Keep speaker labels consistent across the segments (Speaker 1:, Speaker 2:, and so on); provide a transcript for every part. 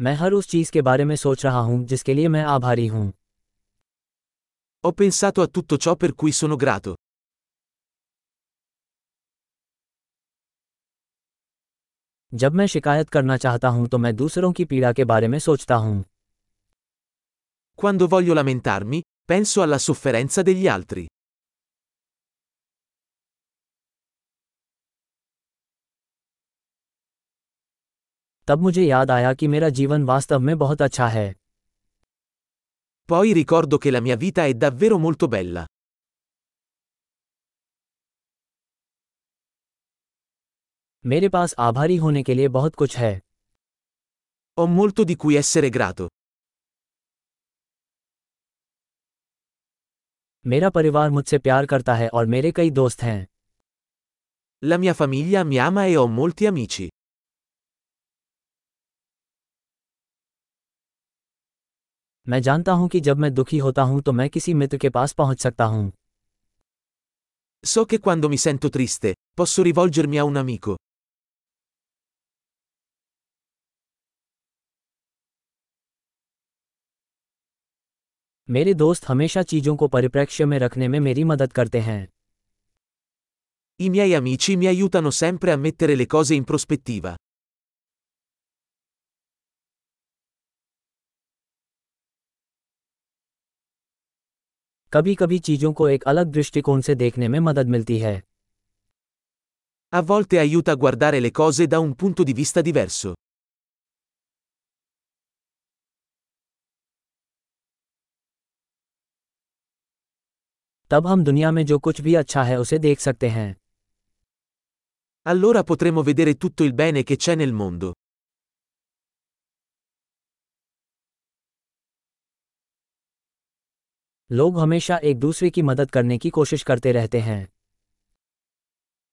Speaker 1: मैं हर उस चीज़ के बारे में सोच रहा हूँ जिसके लिए मैं आभारी हूँ
Speaker 2: Ho pensato a tutto ciò per cui sono grato.
Speaker 1: जब मैं शिकायत करना चाहता हूँ तो मैं दूसरों की पीड़ा के बारे में सोचता हूँ
Speaker 2: Quando voglio lamentarmi, penso alla sofferenza degli altri.
Speaker 1: तब मुझे याद आया कि मेरा जीवन वास्तव में बहुत अच्छा है
Speaker 2: Poi ricordo che la mia vita è davvero molto bella.
Speaker 1: मेरे पास आभारी होने के लिए बहुत कुछ है
Speaker 2: Ho molto di cui essere grato.
Speaker 1: मेरा परिवार मुझसे प्यार करता है और मेरे कई दोस्त हैं
Speaker 2: La mia famiglia mi ama e ho molti amici.
Speaker 1: मैं जानता हूँ कि जब मैं दुखी होता हूँ तो मैं किसी मित्र के पास पहुँच सकता हूँ
Speaker 2: So che quando mi sento triste, posso rivolgermi a un amico.
Speaker 1: मेरे दोस्त हमेशा चीज़ों को परिप्रेक्ष्य में रखने में मेरी मदद करते हैं
Speaker 2: I miei amici mi aiutano sempre a mettere le cose in prospettiva.
Speaker 1: कभी कभी चीज़ों को एक अलग दृष्टिकोण से देखने में मदद मिलती है
Speaker 2: A volte aiuta a guardare le cose da un punto di vista diverso.
Speaker 1: तब हम दुनिया में जो कुछ भी अच्छा है उसे देख सकते हैं
Speaker 2: Allora potremo vedere tutto il bene che c'è nel mondo.
Speaker 1: लोग हमेशा एक दूसरे की मदद करने की कोशिश करते रहते हैं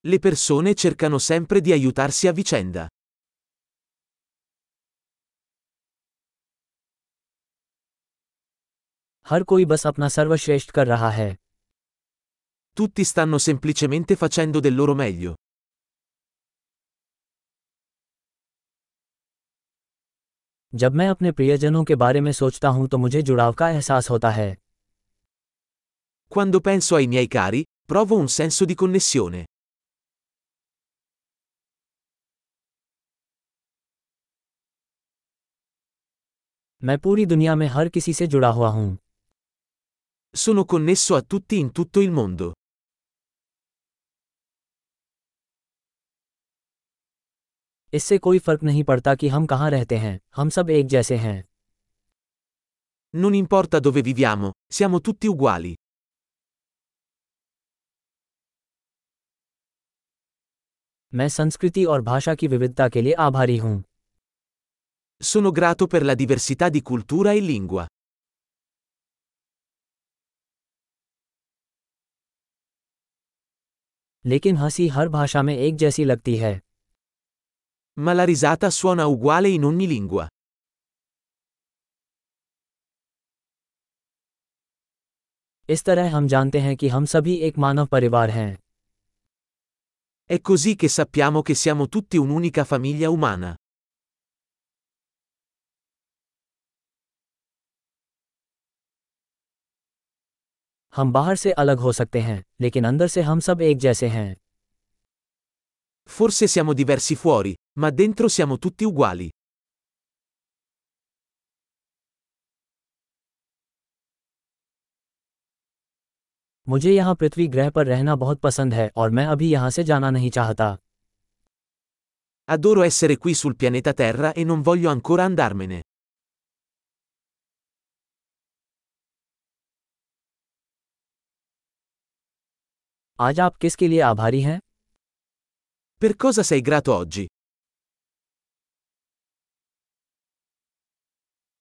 Speaker 2: Le persone cercano sempre di aiutarsi a vicenda.
Speaker 1: हर कोई बस अपना सर्वश्रेष्ठ कर रहा है
Speaker 2: Tutti stanno semplicemente facendo del loro meglio.
Speaker 1: जब मैं अपने प्रियजनों के बारे में सोचता हूँ तो मुझे जुड़ाव का एहसास होता है
Speaker 2: Quando penso ai miei cari, provo un senso di connessione.
Speaker 1: मैं पूरी दुनिया में हर किसी से जुड़ा हुआ हूं
Speaker 2: Sono connesso a tutti in tutto il mondo.
Speaker 1: इससे कोई फर्क नहीं पड़ता कि हम कहाँ रहते हैं हम सब एक जैसे हैं
Speaker 2: Non importa dove viviamo, siamo tutti uguali.
Speaker 1: मैं संस्कृति और भाषा की विविधता के लिए आभारी हूँ
Speaker 2: Sono grato per la diversità di cultura e lingua.
Speaker 1: लेकिन हँसी हर भाषा में एक जैसी लगती है
Speaker 2: Ma la risata suona uguale in ogni lingua.
Speaker 1: इस तरह हम जानते हैं कि हम सभी एक मानव परिवार हैं
Speaker 2: È così che sappiamo che siamo tutti un'unica famiglia umana.
Speaker 1: हम बाहर से अलग हो सकते हैं लेकिन अंदर से हम सब एक जैसे हैं
Speaker 2: Forse siamo diversi fuori, ma dentro siamo tutti uguali.
Speaker 1: मुझे यहाँ पृथ्वी ग्रह पर रहना बहुत पसंद है और मैं अभी यहाँ से जाना नहीं चाहता
Speaker 2: Adoro essere qui sul pianeta Terra e non voglio ancora andarmene.
Speaker 1: आज आप किसके लिए आभारी हैं
Speaker 2: Per cosa sei grato oggi?